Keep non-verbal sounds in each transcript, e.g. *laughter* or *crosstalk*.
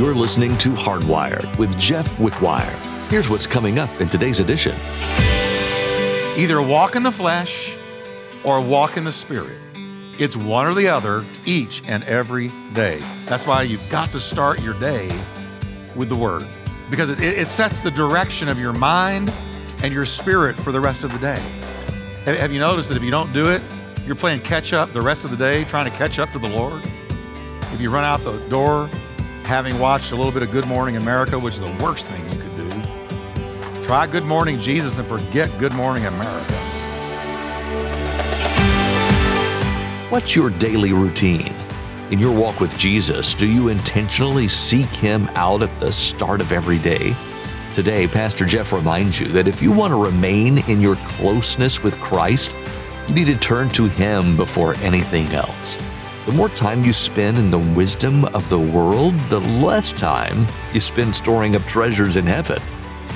You're listening to Hardwired with Jeff Wickwire. Here's what's coming up in today's edition. Either walk in the flesh or walk in the spirit. It's one or the other each and every day. That's why you've got to start your day with the Word because it, it sets the direction of your mind and your spirit for the rest of the day. Have, you noticed that if you don't do it, you're playing catch up the rest of the day, trying to catch up to the Lord? If you run out the door having watched a little bit of Good Morning America, which is the worst thing you could do, try Good Morning Jesus and forget Good Morning America. What's your daily routine? In your walk with Jesus, do you intentionally seek Him out at the start of every day? Today, Pastor Jeff reminds you that if you want to remain in your closeness with Christ, you need to turn to Him before anything else. The more time you spend in the wisdom of the world, the less time you spend storing up treasures in heaven.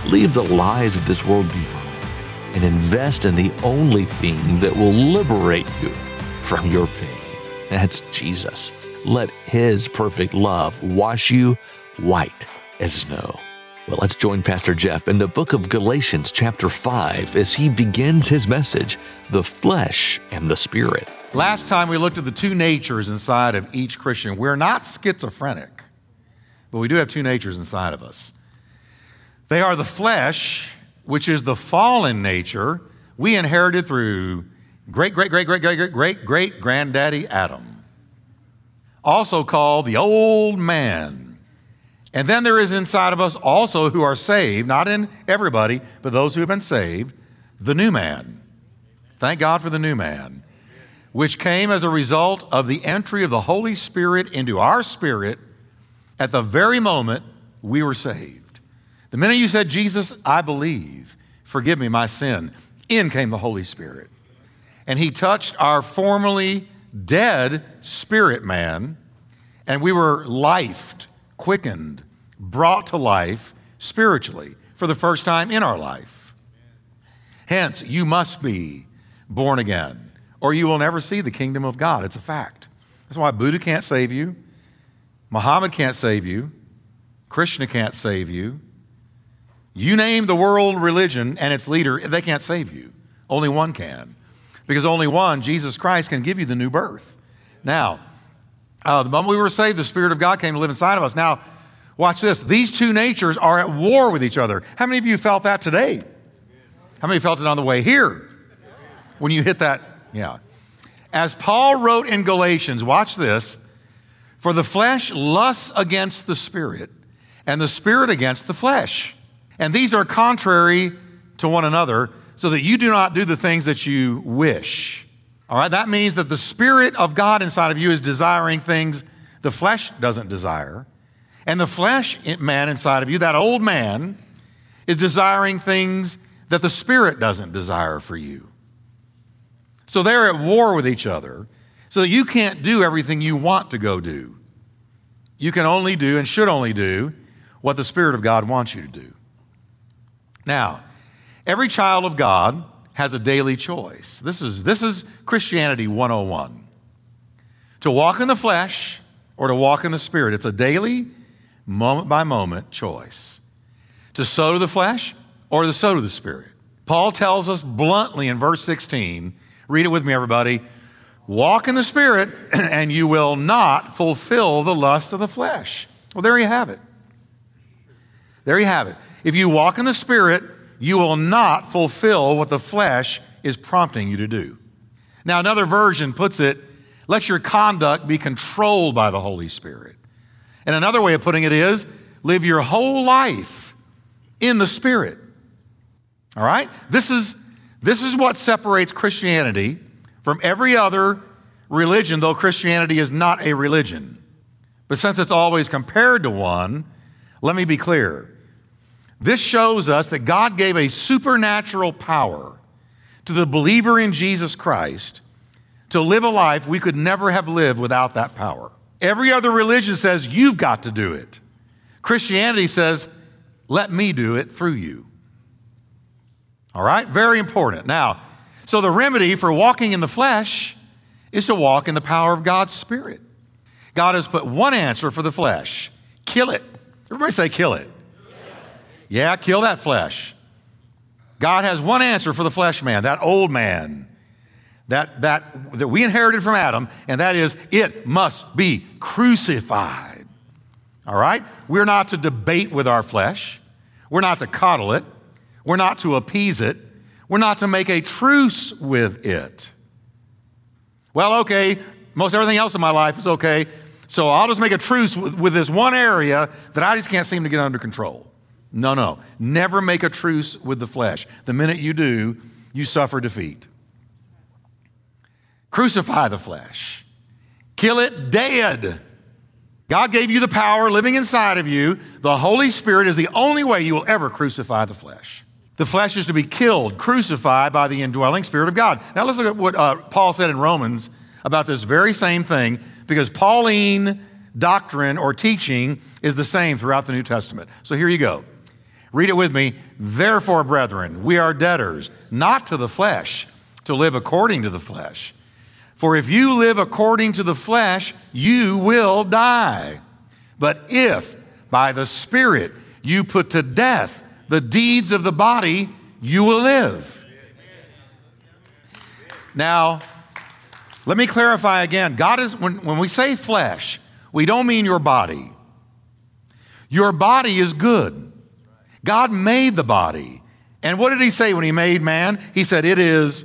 Leave the lies of this world behind and invest in the only thing that will liberate you from your pain. That's Jesus. Let His perfect love wash you white as snow. Well, let's join Pastor Jeff in the book of Galatians, chapter 5, as he begins his message The Flesh and the Spirit. Last time we looked at the two natures inside of each Christian. We're not schizophrenic, but we do have two natures inside of us. They are the flesh, which is the fallen nature we inherited through great, great, great, great, great, great, great, great granddaddy Adam, also called the old man. And then there is inside of us also who are saved, not in everybody, but those who have been saved, the new man. Thank God for the new man, which came as a result of the entry of the Holy Spirit into our spirit at the very moment we were saved. The minute you said, Jesus, I believe, forgive me my sin, in came the Holy Spirit. And he touched our formerly dead spirit man, and we were lifed quickened, brought to life spiritually for the first time in our life. Hence, you must be born again, or you will never see the kingdom of God. It's a fact. That's why Buddha can't save you, Muhammad can't save you, Krishna can't save you. You name the world religion and its leader, they can't save you. Only one can. Because only one, Jesus Christ, can give you the new birth. Now, uh, the moment we were saved, the Spirit of God came to live inside of us. Now, watch this. These two natures are at war with each other. How many of you felt that today? How many felt it on the way here? When you hit that, yeah. As Paul wrote in Galatians, watch this. For the flesh lusts against the spirit, and the spirit against the flesh. And these are contrary to one another, so that you do not do the things that you wish. All right, that means that the Spirit of God inside of you is desiring things the flesh doesn't desire. And the flesh man inside of you, that old man, is desiring things that the Spirit doesn't desire for you. So they're at war with each other, so that you can't do everything you want to go do. You can only do and should only do what the Spirit of God wants you to do. Now, every child of God has a daily choice. This is, this is Christianity 101. To walk in the flesh or to walk in the spirit. It's a daily, moment by moment choice. To sow to the flesh or to sow to the spirit. Paul tells us bluntly in verse 16, read it with me, everybody. Walk in the spirit, *clears throat* and you will not fulfill the lust of the flesh. Well, there you have it. There you have it. If you walk in the spirit, you will not fulfill what the flesh is prompting you to do. Now, another version puts it, let your conduct be controlled by the Holy Spirit. And another way of putting it is, live your whole life in the Spirit. All right? This is, this is what separates Christianity from every other religion, though Christianity is not a religion. But since it's always compared to one, let me be clear. This shows us that God gave a supernatural power to the believer in Jesus Christ to live a life we could never have lived without that power. Every other religion says you've got to do it. Christianity says, let me do it through you. All right? Very important. Now, so the remedy for walking in the flesh is to walk in the power of God's Spirit. God has put one answer for the flesh kill it. Everybody say, kill it. Yeah, kill that flesh. God has one answer for the flesh man, that old man, that, that, that we inherited from Adam, and that is it must be crucified. All right? We're not to debate with our flesh, we're not to coddle it, we're not to appease it, we're not to make a truce with it. Well, okay, most everything else in my life is okay, so I'll just make a truce with, with this one area that I just can't seem to get under control. No, no. Never make a truce with the flesh. The minute you do, you suffer defeat. Crucify the flesh, kill it dead. God gave you the power living inside of you. The Holy Spirit is the only way you will ever crucify the flesh. The flesh is to be killed, crucified by the indwelling Spirit of God. Now let's look at what uh, Paul said in Romans about this very same thing, because Pauline doctrine or teaching is the same throughout the New Testament. So here you go. Read it with me. Therefore, brethren, we are debtors, not to the flesh, to live according to the flesh. For if you live according to the flesh, you will die. But if by the Spirit you put to death the deeds of the body, you will live. Now, let me clarify again. God is, when, when we say flesh, we don't mean your body. Your body is good. God made the body. And what did he say when he made man? He said, It is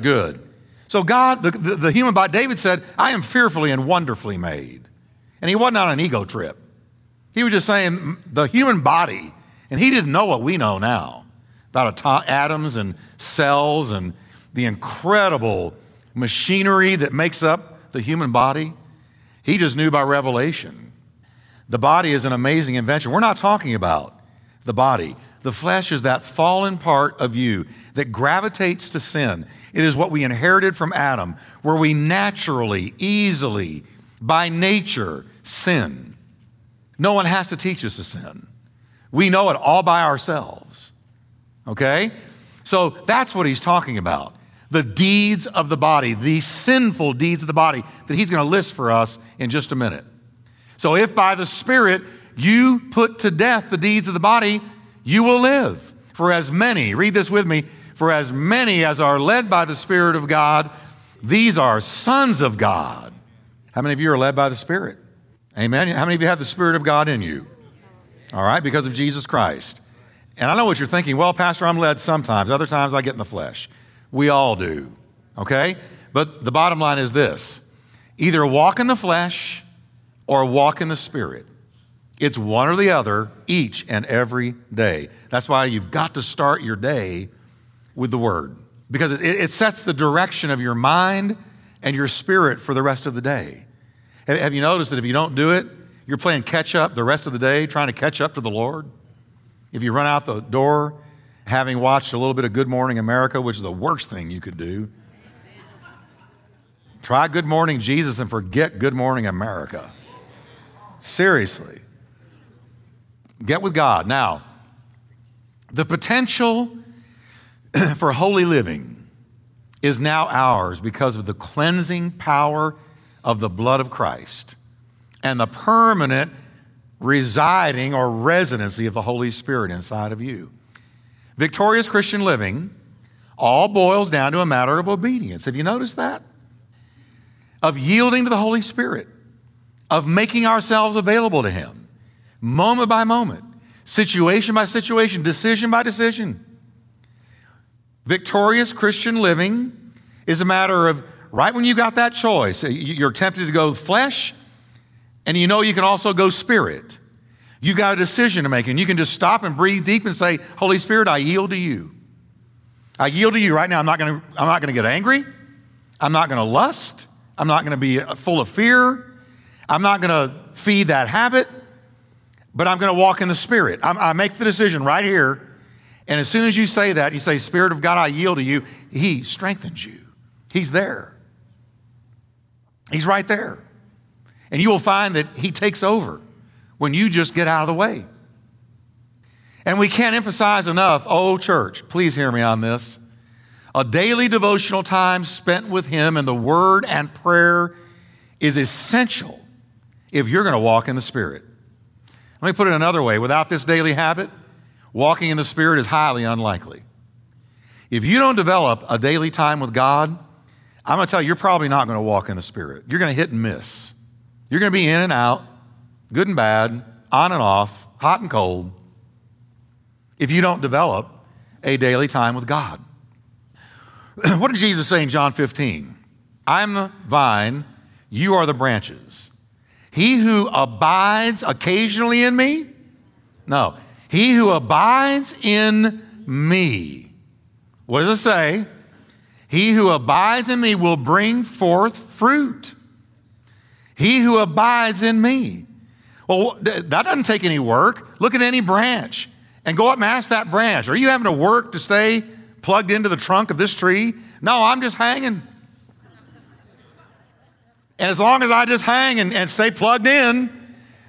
good. So, God, the, the, the, human body, David said, I am fearfully and wonderfully made. And he wasn't on an ego trip. He was just saying, the human body and he didn't know what we know now about atoms and cells and the incredible machinery that makes up the human body. He just knew by revelation. The body is an amazing invention. We're not talking about the body. The flesh is that fallen part of you that gravitates to sin. It is what we inherited from Adam, where we naturally, easily, by nature, sin. No one has to teach us to sin. We know it all by ourselves. Okay? So that's what he's talking about. The deeds of the body, the sinful deeds of the body that he's going to list for us in just a minute. So if by the Spirit you put to death the deeds of the body, you will live. For as many, read this with me, for as many as are led by the Spirit of God, these are sons of God. How many of you are led by the Spirit? Amen. How many of you have the Spirit of God in you? All right, because of Jesus Christ. And I know what you're thinking. Well, Pastor, I'm led sometimes, other times I get in the flesh. We all do, okay? But the bottom line is this either walk in the flesh or walk in the spirit. It's one or the other each and every day. That's why you've got to start your day with the word because it, it sets the direction of your mind and your spirit for the rest of the day. Have you noticed that if you don't do it, you're playing catch up the rest of the day, trying to catch up to the Lord. If you run out the door having watched a little bit of Good Morning America, which is the worst thing you could do, try Good Morning Jesus and forget Good Morning America. Seriously. Get with God. Now, the potential *clears throat* for holy living is now ours because of the cleansing power of the blood of Christ and the permanent residing or residency of the Holy Spirit inside of you. Victorious Christian living all boils down to a matter of obedience. Have you noticed that? Of yielding to the Holy Spirit, of making ourselves available to Him, moment by moment, situation by situation, decision by decision. Victorious Christian living is a matter of right when you got that choice, you're tempted to go flesh and you know you can also go spirit. You got a decision to make, and you can just stop and breathe deep and say, Holy Spirit, I yield to you. I yield to you right now. I'm not to, I'm not to get angry. I'm not going to lust. I'm not going to be uh, full of fear. I'm not going to feed that habit, but I'm going to walk in the Spirit. I'm, I make the decision right here. And as soon as you say that, you say, Spirit of God, I yield to you, He strengthens you. He's there. He's right there. And you will find that He takes over when you just get out of the way. And we can't emphasize enough, oh, church, please hear me on this. A daily devotional time spent with Him in the Word and prayer is essential if you're going to walk in the Spirit. Let me put it another way without this daily habit, walking in the Spirit is highly unlikely. If you don't develop a daily time with God, I'm going to tell you, you're probably not going to walk in the Spirit. You're going to hit and miss. You're going to be in and out, good and bad, on and off, hot and cold, if you don't develop a daily time with God. *clears throat* what did Jesus say in John 15? I'm the vine, you are the branches. He who abides occasionally in me, no, he who abides in me. What does it say? He who abides in me will bring forth fruit. He who abides in me. Well, that doesn't take any work. Look at any branch and go up and ask that branch Are you having to work to stay plugged into the trunk of this tree? No, I'm just hanging. And as long as I just hang and, and stay plugged in,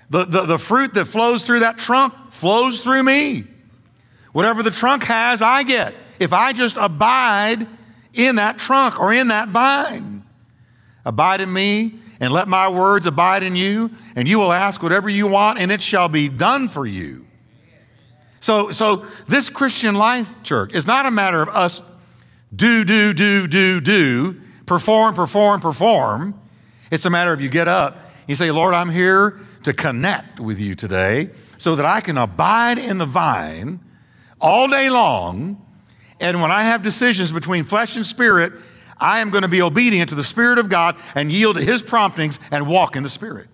the, the, the fruit that flows through that trunk flows through me. Whatever the trunk has, I get. If I just abide in that trunk or in that vine, abide in me and let my words abide in you, and you will ask whatever you want, and it shall be done for you. So, so this Christian life, church, is not a matter of us do, do, do, do, do, perform, perform, perform. It's a matter of you get up, you say, Lord, I'm here to connect with you today so that I can abide in the vine all day long. And when I have decisions between flesh and spirit, I am going to be obedient to the Spirit of God and yield to His promptings and walk in the Spirit.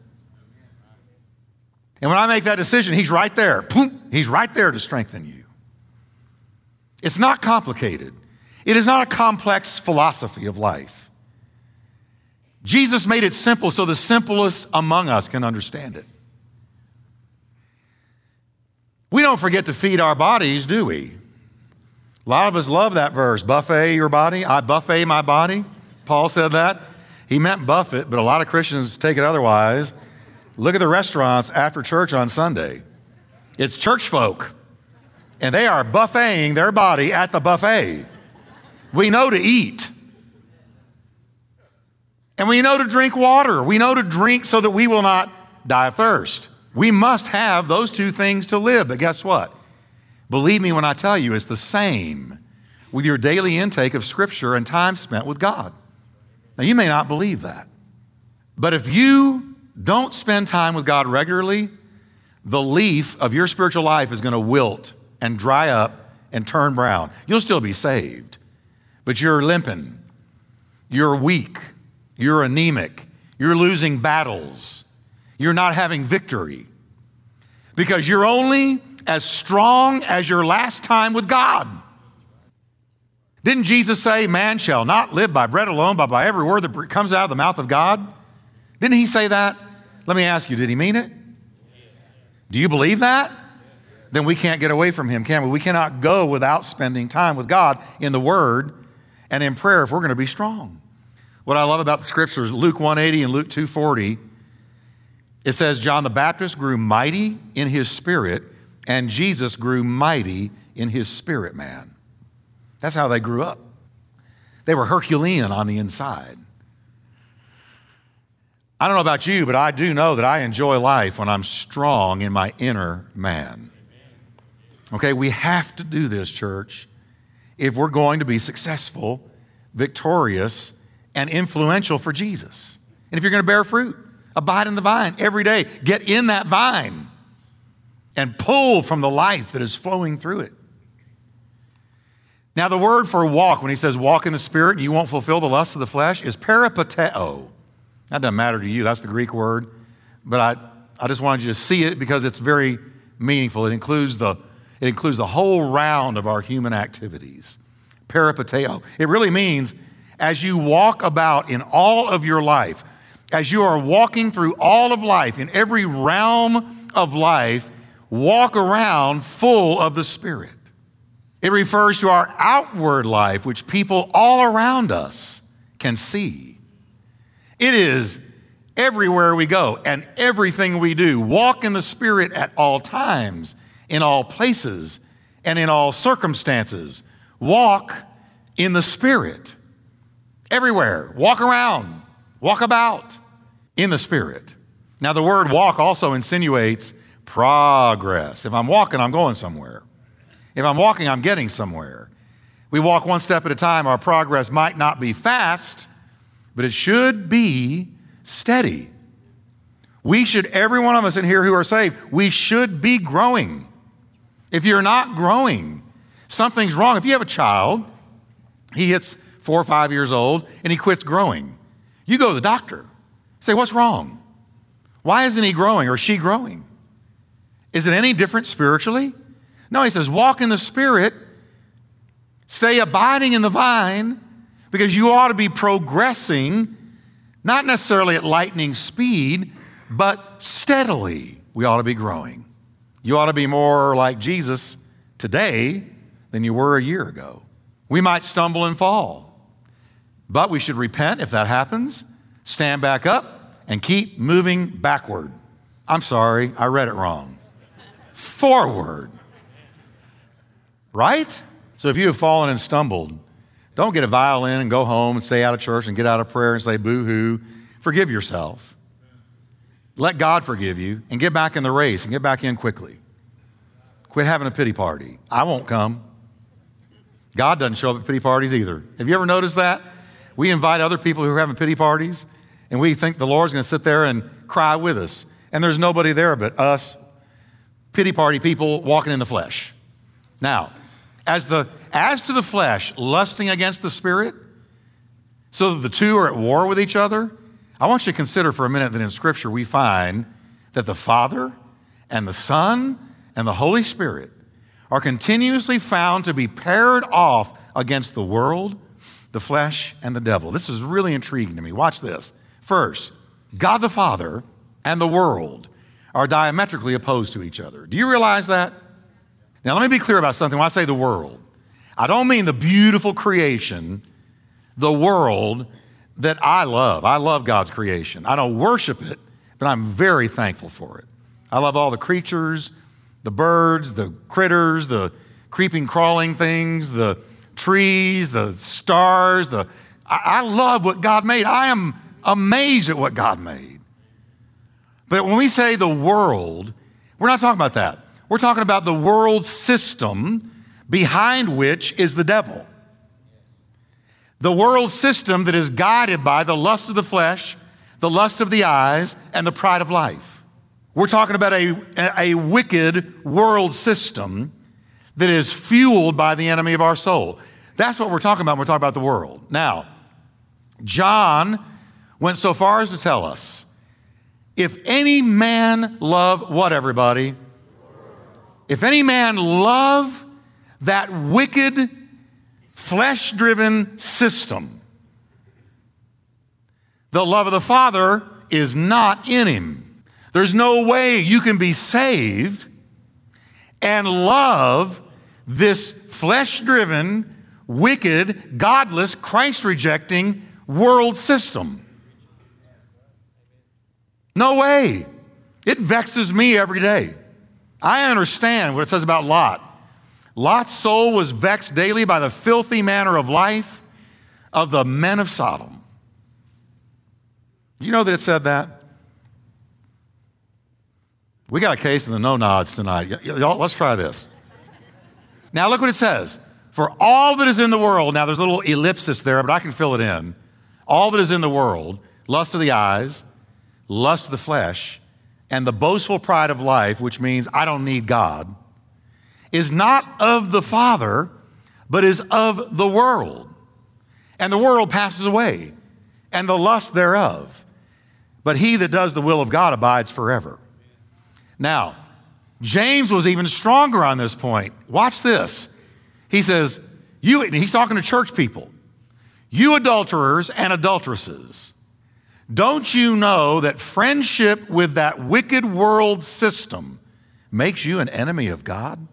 And when I make that decision, He's right there. He's right there to strengthen you. It's not complicated, it is not a complex philosophy of life. Jesus made it simple so the simplest among us can understand it. We don't forget to feed our bodies, do we? A lot of us love that verse buffet your body. I buffet my body. Paul said that. He meant buffet, but a lot of Christians take it otherwise. Look at the restaurants after church on Sunday. It's church folk, and they are buffeting their body at the buffet. We know to eat. And we know to drink water. We know to drink so that we will not die of thirst. We must have those two things to live. But guess what? Believe me when I tell you, it's the same with your daily intake of Scripture and time spent with God. Now, you may not believe that. But if you don't spend time with God regularly, the leaf of your spiritual life is going to wilt and dry up and turn brown. You'll still be saved, but you're limping, you're weak, you're anemic, you're losing battles, you're not having victory because you're only as strong as your last time with God. Didn't Jesus say, Man shall not live by bread alone, but by every word that comes out of the mouth of God? Didn't he say that? Let me ask you, did he mean it? Do you believe that? Then we can't get away from him, can we? We cannot go without spending time with God in the Word and in prayer if we're going to be strong. What I love about the scriptures, Luke 180 and Luke 240, it says, John the Baptist grew mighty in his spirit and Jesus grew mighty in his spirit man. That's how they grew up. They were Herculean on the inside. I don't know about you, but I do know that I enjoy life when I'm strong in my inner man. Okay, we have to do this, church, if we're going to be successful, victorious, and influential for Jesus. And if you're going to bear fruit, abide in the vine every day. Get in that vine and pull from the life that is flowing through it. Now, the word for walk, when he says walk in the spirit and you won't fulfill the lust of the flesh, is peripateo. That doesn't matter to you, that's the Greek word. But I, I just wanted you to see it because it's very meaningful. It includes the, it includes the whole round of our human activities. Peripateo. It really means as you walk about in all of your life, as you are walking through all of life, in every realm of life, walk around full of the Spirit. It refers to our outward life, which people all around us can see. It is everywhere we go and everything we do. Walk in the Spirit at all times, in all places, and in all circumstances. Walk in the Spirit. Everywhere. Walk around. Walk about in the Spirit. Now, the word walk also insinuates Progress. If I'm walking, I'm going somewhere. If I'm walking, I'm getting somewhere. We walk one step at a time. Our progress might not be fast, but it should be steady. We should, every one of us in here who are saved, we should be growing. If you're not growing, something's wrong. If you have a child, he hits four or five years old and he quits growing, you go to the doctor. Say, what's wrong? Why isn't he growing or she growing? Is it any different spiritually? No, he says, walk in the Spirit, stay abiding in the vine, because you ought to be progressing, not necessarily at lightning speed, but steadily. We ought to be growing. You ought to be more like Jesus today than you were a year ago. We might stumble and fall, but we should repent if that happens, stand back up, and keep moving backward. I'm sorry, I read it wrong. Forward. Right? So if you have fallen and stumbled, don't get a violin and go home and stay out of church and get out of prayer and say boo hoo. Forgive yourself. Let God forgive you and get back in the race and get back in quickly. Quit having a pity party. I won't come. God doesn't show up at pity parties either. Have you ever noticed that? We invite other people who are having pity parties and we think the Lord's going to sit there and cry with us. And there's nobody there but us, pity party people walking in the flesh. Now, as, the, as to the flesh, lusting against the spirit, so that the two are at war with each other, I want you to consider for a minute that in Scripture we find that the Father and the Son and the Holy Spirit are continuously found to be paired off against the world, the flesh, and the devil. This is really intriguing to me. Watch this. First, God the Father and the world are diametrically opposed to each other. Do you realize that? Now, let me be clear about something. When I say the world, I don't mean the beautiful creation, the world that I love. I love God's creation. I don't worship it, but I'm very thankful for it. I love all the creatures, the birds, the critters, the creeping, crawling things, the trees, the stars. The, I, I love what God made. I am amazed at what God made. But when we say the world, we're not talking about that. We're talking about the world system behind which is the devil. The world system that is guided by the lust of the flesh, the lust of the eyes, and the pride of life. We're talking about a, a wicked world system that is fueled by the enemy of our soul. That's what we're talking about when we're talking about the world. Now, John went so far as to tell us if any man love what, everybody? If any man love that wicked, flesh driven system, the love of the Father is not in him. There's no way you can be saved and love this flesh driven, wicked, godless, Christ rejecting world system. No way. It vexes me every day. I understand what it says about Lot. Lot's soul was vexed daily by the filthy manner of life of the men of Sodom. Do you know that it said that? We got a case in the no nods tonight. Y'all, let's try this. Now, look what it says. For all that is in the world, now there's a little ellipsis there, but I can fill it in. All that is in the world, lust of the eyes, lust of the flesh, and the boastful pride of life, which means I don't need God, is not of the Father, but is of the world. And the world passes away, and the lust thereof. But he that does the will of God abides forever. Now, James was even stronger on this point. Watch this. He says, you, he's talking to church people, you adulterers and adulteresses. Don't you know that friendship with that wicked world system makes you an enemy of God?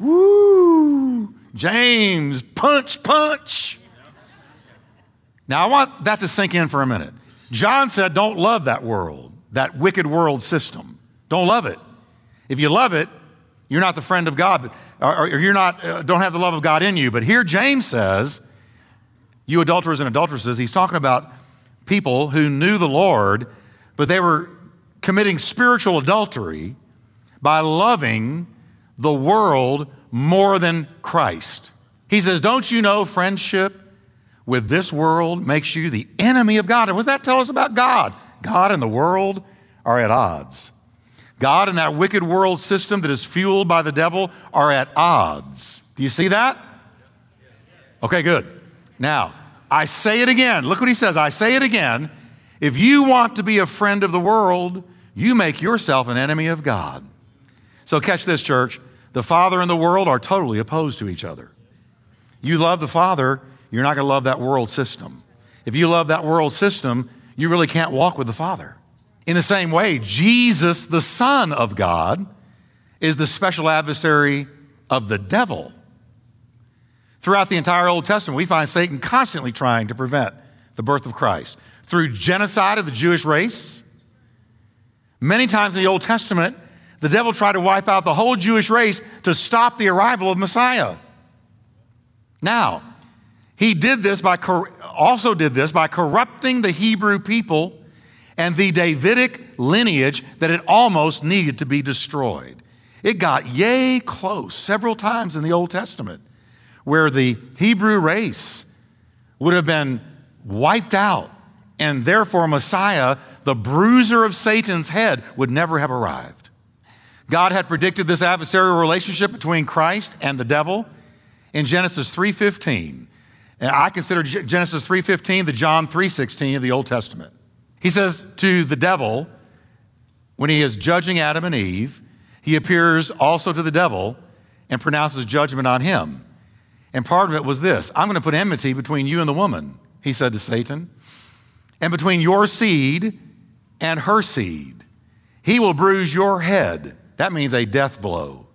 Woo! James, punch, punch. Now, I want that to sink in for a minute. John said, Don't love that world, that wicked world system. Don't love it. If you love it, you're not the friend of God, or, you're not, uh, don't have the love of God in you. But here James says, You adulterers and adulteresses, he's talking about people who knew the Lord, but they were committing spiritual adultery by loving the world more than Christ. He says, Don't you know friendship with this world makes you the enemy of God? And what does that tell us about God? God and the world are at odds. God and that wicked world system that is fueled by the devil are at odds. Do you see that? Okay, good. Now, I say it again. Look what he says. I say it again. If you want to be a friend of the world, you make yourself an enemy of God. So, catch this, church. The Father and the world are totally opposed to each other. You love the Father, you're not going to love that world system. If you love that world system, you really can't walk with the Father. In the same way, Jesus, the Son of God, is the special adversary of the devil. Throughout the entire Old Testament, we find Satan constantly trying to prevent the birth of Christ through genocide of the Jewish race. Many times in the Old Testament, the devil tried to wipe out the whole Jewish race to stop the arrival of Messiah. Now, he did this by also did this by corrupting the Hebrew people and the Davidic lineage that it almost needed to be destroyed. It got yay close several times in the Old Testament where the Hebrew race would have been wiped out and therefore Messiah, the bruiser of Satan's head, would never have arrived. God had predicted this adversarial relationship between Christ and the devil in Genesis 3:15. And I consider Genesis 3:15 the John 3:16 of the Old Testament. He says to the devil when he is judging Adam and Eve, he appears also to the devil and pronounces judgment on him. And part of it was this I'm going to put enmity between you and the woman, he said to Satan, and between your seed and her seed. He will bruise your head, that means a death blow.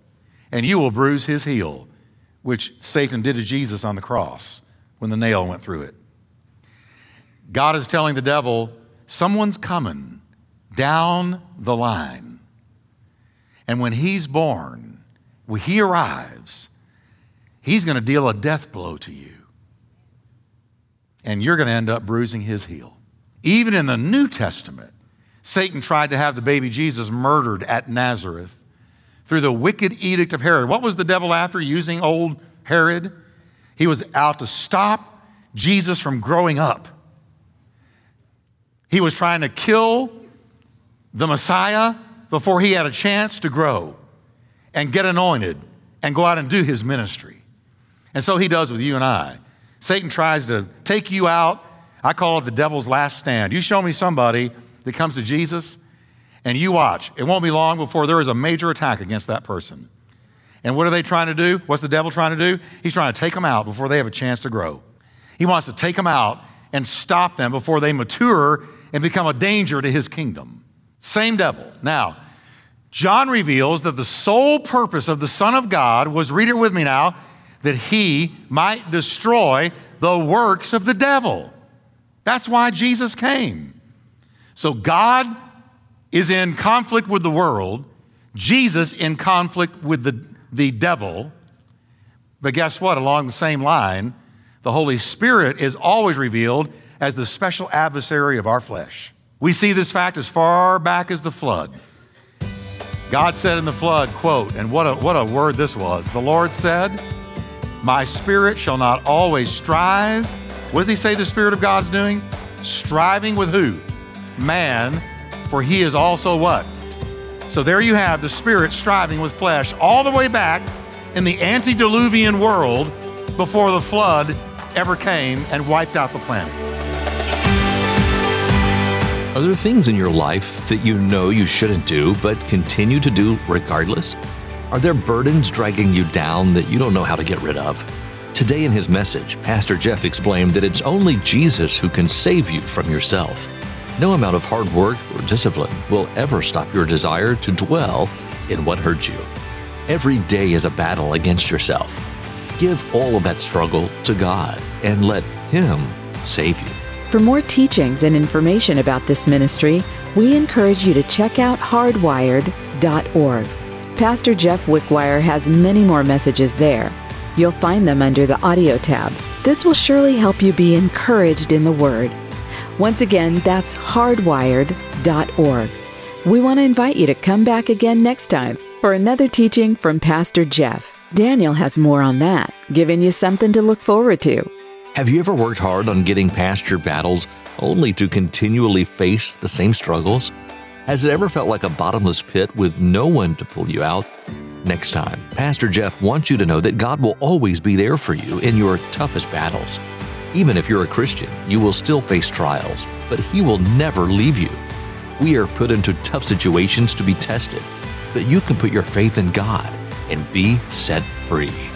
And you will bruise his heel, which Satan did to Jesus on the cross when the nail went through it. God is telling the devil, someone's coming down the line. And when he's born, when he arrives, he's going to deal a death blow to you. And you're going to end up bruising his heel. Even in the New Testament, Satan tried to have the baby Jesus murdered at Nazareth through the wicked edict of Herod. What was the devil after using old Herod? He was out to stop Jesus from growing up. He was trying to kill the Messiah before he had a chance to grow and get anointed and go out and do his ministry. And so he does with you and I. Satan tries to take you out I call it the devil's last stand. You show me somebody that comes to Jesus, and you watch. It won't be long before there is a major attack against that person. And what are they trying to do? What's the devil trying to do? He's trying to take them out before they have a chance to grow. He wants to take them out and stop them before they mature and become a danger to his kingdom. Same devil. Now, John reveals that the sole purpose of the Son of God was, read it with me now, that he might destroy the works of the devil. That's why Jesus came. So God is in conflict with the world, Jesus in conflict with the, the devil. But guess what? Along the same line, the Holy Spirit is always revealed as the special adversary of our flesh. We see this fact as far back as the flood. God said in the flood, quote, and what a, what a word this was. The Lord said, My spirit shall not always strive what does he say the Spirit of God's doing? Striving with who? Man, for he is also what? So there you have the Spirit striving with flesh all the way back in the antediluvian world before the flood ever came and wiped out the planet. Are there things in your life that you know you shouldn't do but continue to do regardless? Are there burdens dragging you down that you don't know how to get rid of? Today, in his message, Pastor Jeff explained that it's only Jesus who can save you from yourself. No amount of hard work or discipline will ever stop your desire to dwell in what hurts you. Every day is a battle against yourself. Give all of that struggle to God and let Him save you. For more teachings and information about this ministry, we encourage you to check out hardwired.org. Pastor Jeff Wickwire has many more messages there You'll find them under the audio tab. This will surely help you be encouraged in the Word. Once again, that's hardwired.org. We want to invite you to come back again next time for another teaching from Pastor Jeff. Daniel has more on that, giving you something to look forward to. Have you ever worked hard on getting past your battles only to continually face the same struggles? Has it ever felt like a bottomless pit with no one to pull you out? Next time, Pastor Jeff wants you to know that God will always be there for you in your toughest battles. Even if you're a Christian, you will still face trials, but He will never leave you. We are put into tough situations to be tested, but you can put your faith in God and be set free.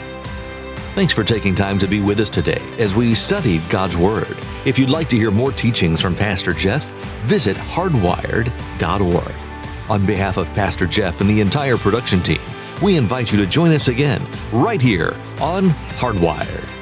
Thanks for taking time to be with us today as we studied God's Word. If you'd like to hear more teachings from Pastor Jeff, visit hardwired.org. On behalf of Pastor Jeff and the entire production team, we invite you to join us again right here on Hardwired.